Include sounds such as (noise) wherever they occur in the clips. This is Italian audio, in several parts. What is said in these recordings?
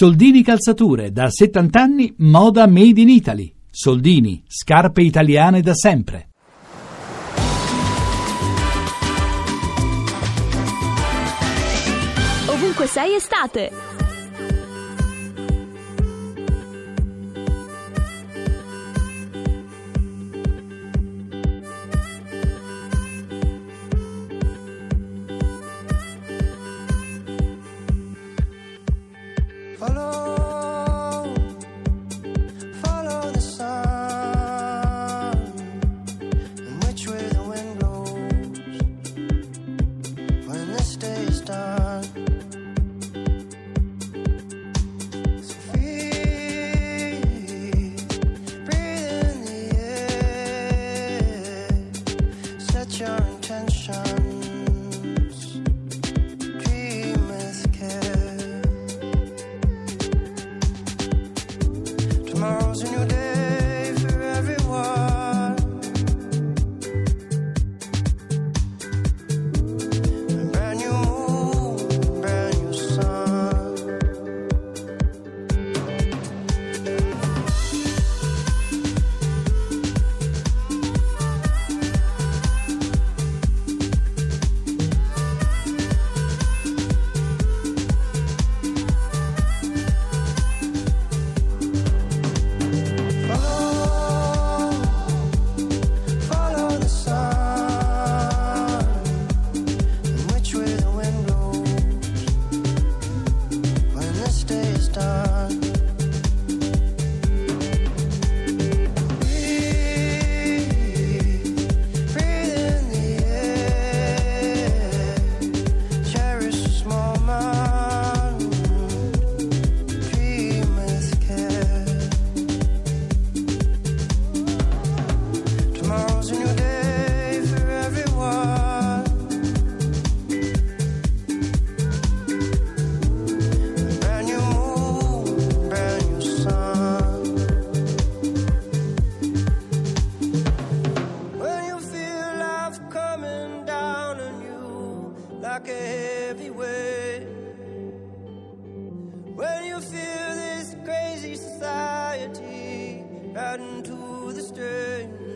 Soldini Calzature, da 70 anni, moda made in Italy. Soldini, scarpe italiane da sempre. Ovunque sei estate. girls eternity out the strange.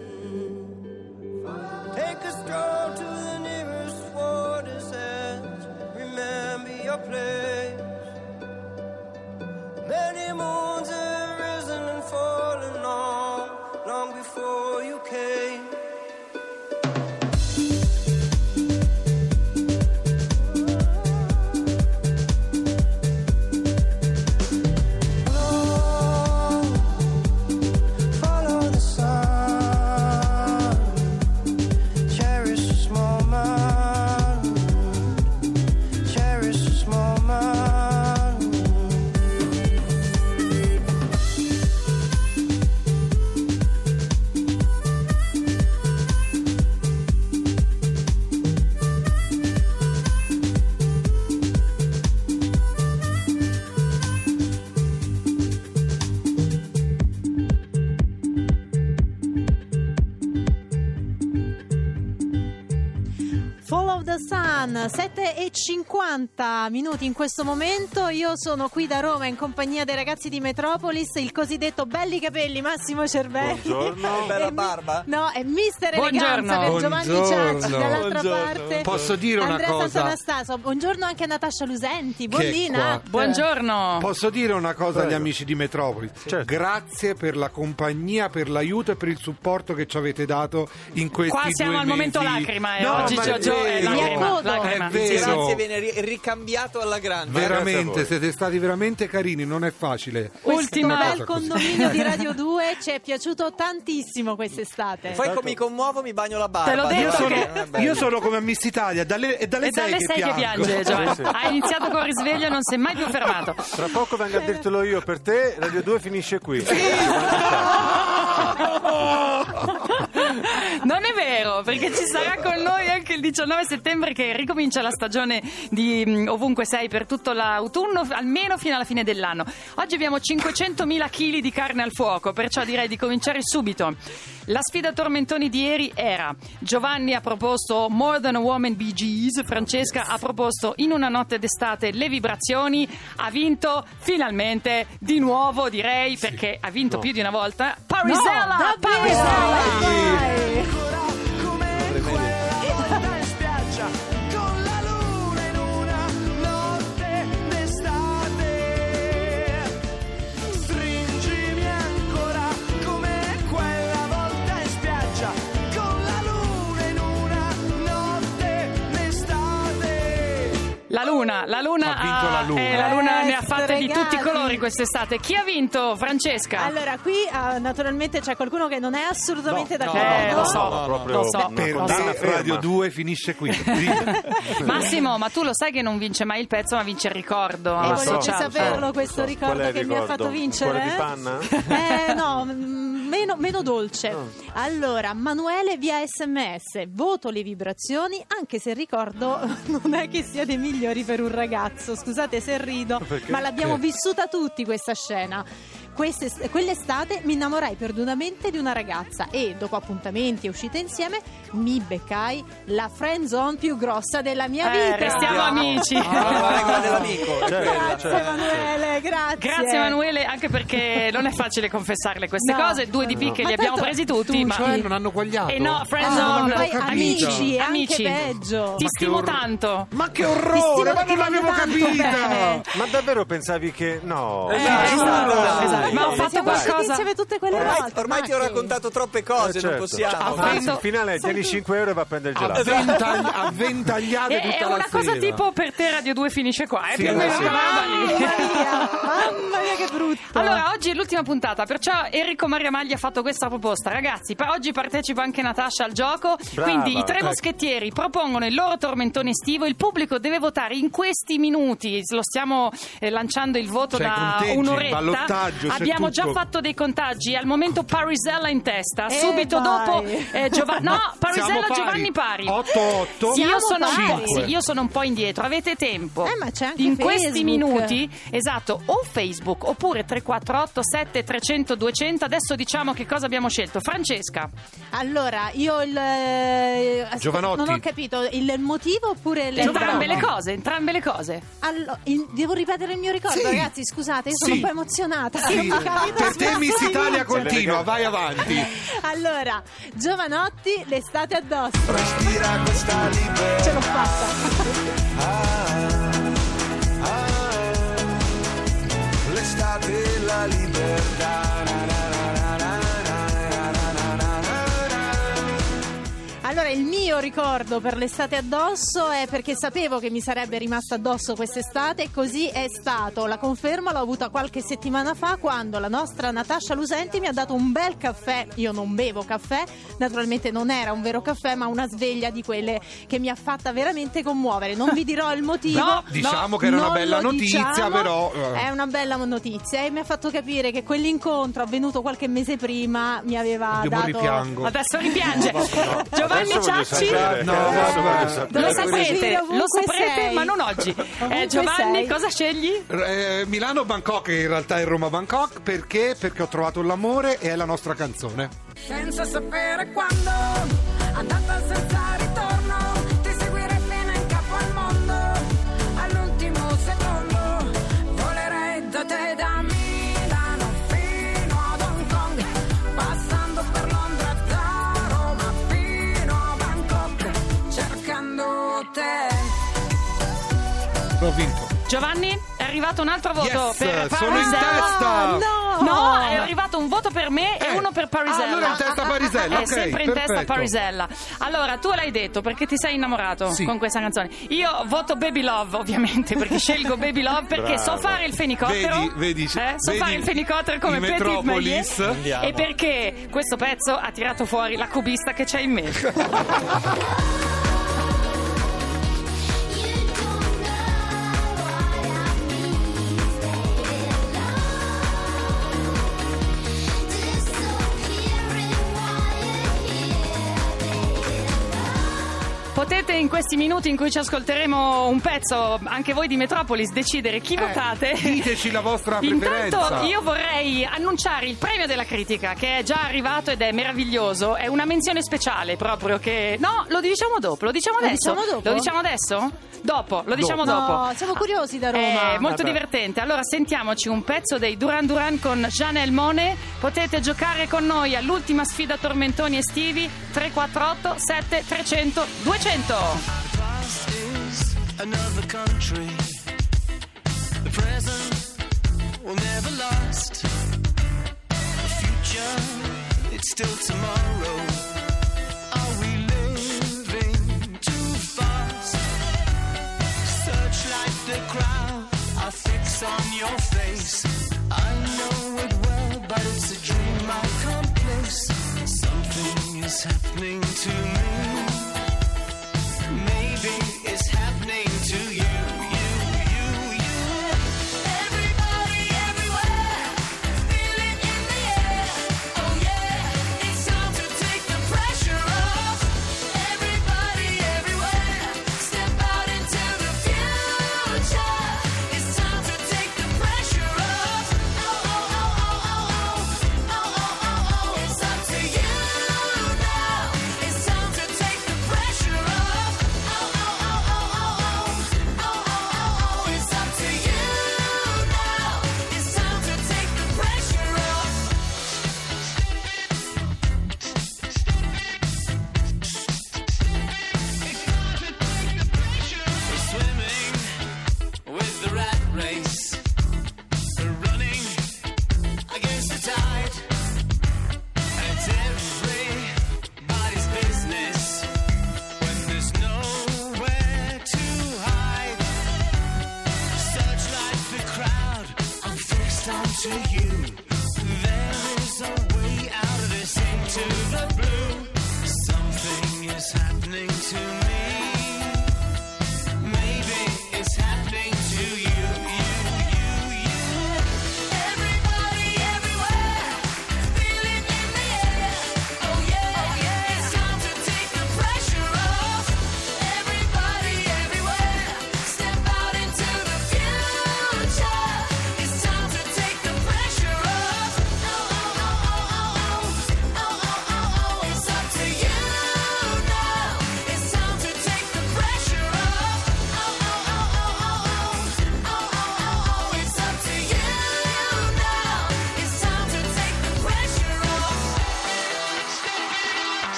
Sun, 7 e 50 minuti in questo momento. Io sono qui da Roma in compagnia dei ragazzi di Metropolis, il cosiddetto belli capelli Massimo Cervelli. Buongiorno. (laughs) Bella barba? No, è Mister Buongiorno. Eleganza per Giovanni Buongiorno. Ciacci dall'altra Buongiorno. parte. Posso dire una Andrea cosa? Sant'Anastaso. Buongiorno anche a Natascia Lusenti. Buondina. qua. Buongiorno. Posso dire una cosa agli amici di Metropoli? Grazie per la compagnia, per l'aiuto e per il supporto che ci avete dato in questi Qua siamo due al momento mesi. lacrima, eh. No, Oggi ma è Giorgio è vero. lacrima. accodo. Lacrima. È vero. Grazie, viene ri- ricambiato alla grande. Veramente, siete stati veramente carini, non è facile. Ultima così. condominio di Radio (laughs) 2 ci è piaciuto tantissimo quest'estate. Poi come mi commuovo mi bagno la barba. Te l'ho detto Io che- sono, io sono come Miss Italia, dalle, è dalle È dalle 6 sei che piange, (laughs) Giovanni. Ha iniziato col risveglio e non si è mai più fermato. Tra poco vengo a dirtelo io per te, Radio 2 finisce qui. (laughs) Non è vero, perché ci sarà con noi anche il 19 settembre che ricomincia la stagione di mm, Ovunque Sei per tutto l'autunno, almeno fino alla fine dell'anno. Oggi abbiamo 500.000 kg di carne al fuoco, perciò direi di cominciare subito. La sfida tormentoni di ieri era Giovanni ha proposto More Than a Woman Bee Gees, Francesca ha proposto In una notte d'estate le vibrazioni, ha vinto finalmente di nuovo direi perché ha vinto più di una volta Parisella! No, Parisella! way. Luna, la luna, Ha vinto la luna. eh, la luna ne ha Eh, fatte di tutti i colori quest'estate. Chi ha vinto, Francesca? Allora, qui ah, naturalmente c'è qualcuno che non è assolutamente No, d'accordo. Eh, lo so, no, proprio lo so. Per ferma. Radio 2 finisce (laughs) qui. Massimo, ma tu lo sai che non vince mai il pezzo, ma vince il ricordo. E eh, volete sociale. saperlo so, questo so. ricordo il che mi ha ricordo? fatto vincere? Cuore di panna? Eh no, mm, meno, meno dolce. Allora, Manuele via sms, voto le vibrazioni, anche se ricordo (laughs) non è che sia dei migliori per un ragazzo. Scusate se rido, (laughs) ma l'abbiamo vissuta tutti questa scena. Queste- quell'estate mi innamorai perdutamente di una ragazza e dopo appuntamenti e uscite insieme mi beccai la friend zone più grossa della mia Eh, vita. restiamo amici. Ah, dell'amico. quella. Grazie certo. Emanuele, grazie. Grazie Emanuele, anche perché non è facile confessarle queste No. cose. Due di picche Ma li abbiamo presi tutti, tu, ma Cioè, non hanno quagliato. E no, friend Ah, zone, amici, amici. peggio. Ti Ma stimo orrore. tanto. Ma che orrore, ma non l'avevo capita. bene. Ma davvero pensavi che. No. Eh, Esatto, esatto, dai. Ma ho fatto qualcosa. insieme tutte quelle Ormai, volte. ormai ti ho raccontato troppe cose, Eh, certo. non possiamo. Ha Alla fatto- finale tieni 5 euro e va a prendere il gelato. Avventagli- avventagliate (laughs) È, tutta è la una cosa tipo per te Radio 2 finisce qua, è Sì, più o meno. Mamma mia, mamma mia che brutto. Allora, oggi è l'ultima puntata, perciò Enrico Maria Maglia ha fatto questa proposta. Ragazzi, pa- oggi partecipa anche Natascia al gioco, Brava. quindi i tre Ecco. moschettieri propongono il loro tormentone estivo, il pubblico deve votare in questi minuti, lo stiamo eh, lanciando il voto Cioè, da conteggi, un'oretta. Abbiamo già fatto dei contagi, al momento Parisella in testa, Eh, subito vai. dopo eh, Giovanni... No, Parisella pari. Giovanni Pari. 8-8. Io Siamo sono, un po', pari. sì, io sono un po' indietro, avete tempo. Eh, ma c'è anche In questi Facebook. minuti, esatto, o Facebook oppure 348 7 300 200. Adesso diciamo che cosa abbiamo scelto. Francesca, Allora, io il. eh, Giovanotti. Non ho capito il motivo oppure le. entrambe le cose, entrambe le cose. Allo- il- devo ripetere il mio ricordo, Sì. ragazzi. Scusate, io sono Sì. un po' emozionata. Sì, Temis, per Temis Italia continua, vai avanti. Allora, Giovanotti, l'estate addosso. Respira questa libertà. Ce l'ho fatta. Ah, ah, ah. L'estate e la libertà. Allora, il mio ricordo per l'estate addosso è perché sapevo che mi sarebbe rimasta addosso quest'estate e così è stato. La conferma l'ho avuta qualche settimana fa quando la nostra Natascia Lusenti mi ha dato un bel caffè. Io non bevo caffè, naturalmente non era un vero caffè, ma una sveglia di quelle che mi ha fatta veramente commuovere. Non vi dirò il (laughs) motivo. No, Diciamo che era una bella notizia, diciamo, però. eh, È una bella notizia e mi ha fatto capire che quell'incontro avvenuto qualche mese prima mi aveva Io dato. ripiango. Adesso ripiange. (laughs) Giovanni Voglio Ciacci. No, no, no. Lo saprete, lo saprete, ma non oggi. Eh, Giovanni, sei. cosa scegli? Eh, Milano Bangkok in realtà è Roma Bangkok perché? Perché ho trovato l'amore e è la nostra canzone. senza sapere quando, andata senza Giovanni, è arrivato un altro voto Yes, per sono in Parisella. testa. No! No, è arrivato un voto per me e Eh. uno per Parisella. Ah, allora in testa Parisella, È sempre in testa perfetto. Parisella. Allora, tu l'hai detto perché ti sei innamorato Sì. con questa canzone. Io voto Baby Love, ovviamente, perché (laughs) scelgo Baby Love perché so Brava. fare il fenicottero. Vedi, vedi, eh, so vedi fare il fenicottero come Petit Metropolis. Maillet. E perché questo pezzo ha tirato fuori la cubista che c'è in me. (laughs) potete in questi minuti in cui ci ascolteremo un pezzo, anche voi di Metropolis, decidere chi Eh, votate. Diteci la vostra (laughs) preferenza. Intanto io vorrei annunciare il premio della critica che è già arrivato ed è meraviglioso. È una menzione speciale proprio che. No, lo diciamo dopo, lo diciamo Lo adesso. diciamo dopo? Lo diciamo adesso? Dopo, lo diciamo dopo. No, siamo curiosi da Roma. È molto Vabbè. divertente. Allora sentiamoci un pezzo dei Duran Duran con Janelle Mone. Potete giocare con noi all'ultima sfida tormentoni estivi 348 7 300 200. Past is another country. The present will never last. The future, it's still tomorrow. Are we living too fast? Searchlight the crowd, I fix on your face. I know it well, but it's a dream I can't place. Something is happening to me. to you.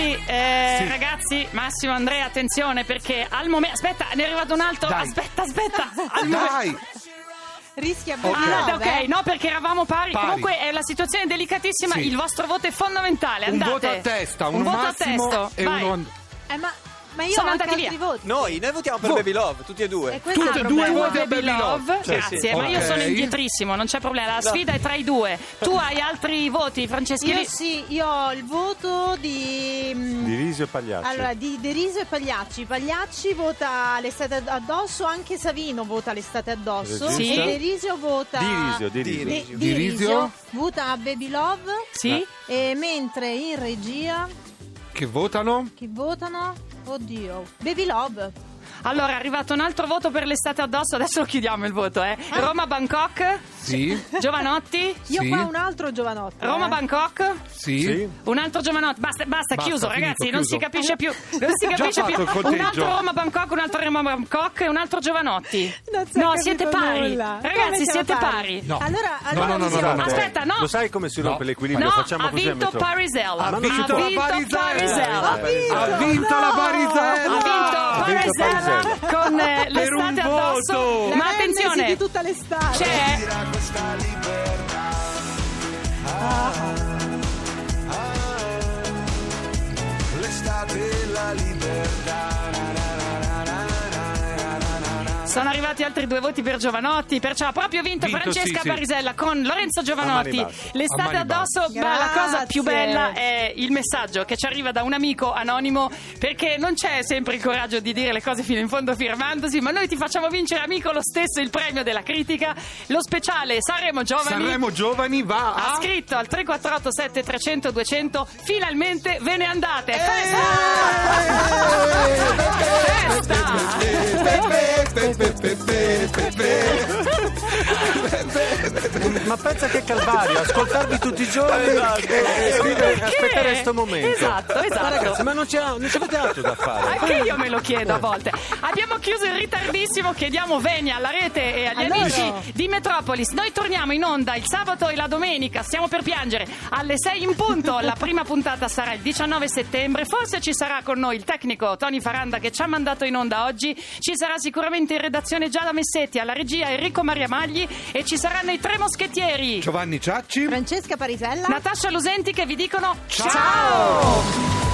Ragazzi, eh, ragazzi, Massimo, Andrea, attenzione perché al momento. Aspetta, ne è arrivato un altro. Dai. Aspetta, aspetta. Al (laughs) Dai, Rischia Ok. Ah, ok, no, perché eravamo pari. Pari. Comunque è la situazione delicatissima. Sì. Il vostro voto è fondamentale. un Andate. voto a testa, un uno voto a e Vai. uno... Eh, ma, ma io Sono ho anche andati altri via. voti. Noi, noi votiamo per Vo- Baby Love, tutti e due. E il e due voti a Baby Love, Love. grazie, Sì, sì. ma io Ok. sono indietrissimo, non c'è problema. La sfida è tra i due. Tu hai altri voti, Franceschi? Io sì, io ho il voto di... mm, Di Risio e Pagliacci. Allora, di Deriso e Pagliacci. Pagliacci vota l'estate addosso, anche Savino vota l'estate addosso. Regista? E Derisio vota. Di Risio, di Risio. De- Di di Risio? Risio vota Baby Love. Sì? E mentre in regia Che votano? chi votano? Oddio, Baby Love. Allora, è arrivato un altro voto per l'estate addosso, adesso lo chiudiamo il voto, eh. Roma-Bangkok. Sì, (laughs) Giovanotti, Io Sì. qua un altro giovanotto. eh. Roma-Bangkok. sì. Sì. Un altro Giovanotti, basta, basta, Basta, chiuso finito, ragazzi, non chiuso. si capisce più. Non si Già capisce fatto più. il conteggio. Un altro Roma Bangkok, un altro Roma Bangkok e un altro Giovanotti. Non si è no, capito siete pari. nulla. Come Ragazzi, siamo siete pari? pari. No. Allora, No, allora no, no, mi sembra- no, no. Aspetta, no. Lo sai come si rompe No. l'equilibrio? No, Facciamo ha così a vinto metro. Parisella. Ha vinto la Parisella. Parisella. Ha vinto, Ha vinto no! la Parisella. Ha vinto Ha vinto Parisella Parisella. con eh, Per un l'estate addosso. voto. Ma attenzione, di tutta l'estate. c'è está liberto. Sono arrivati altri due voti per Giovanotti, perciò ha proprio vinto, Vinto, Francesca sì, sì. Parisella con Lorenzo Giovanotti. A mani basse. L'estate A mani addosso, basse. ma la cosa Grazie. più bella è il messaggio che ci arriva da un amico anonimo, perché non c'è sempre il coraggio di dire le cose fino in fondo firmandosi, ma noi ti facciamo vincere, amico, lo stesso il premio della critica. Lo speciale Sanremo Giovani. Sanremo Giovani va Ha a... scritto al 348 7300 200 finalmente ve ne andate Eh! Festa! Ma pensa che calvario, ascoltarvi tutti i giorni Esatto. e, scrivere- Perché? aspettare questo momento. Esatto, Ma esatto. ragazzi, ma non, c'è, non ci avete altro da fare? Anche io me lo chiedo a volte. Abbiamo chiuso in ritardissimo. Chiediamo venia alla rete e agli allora. amici di Metropolis. Noi torniamo in onda il sabato e la domenica. Stiamo per piangere alle 6 in punto. La prima puntata sarà il 19 settembre. Forse ci sarà con noi il tecnico Tony Faranda che ci ha mandato in onda oggi. Ci sarà sicuramente in redazione Giada Messetti, alla regia Enrico Maria Magli e ci saranno i tre moschettieri Giovanni Ciacci, Francesca Parisella, Natascia Lusenti che vi dicono ciao. ciao!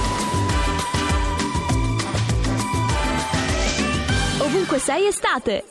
5-6 estate.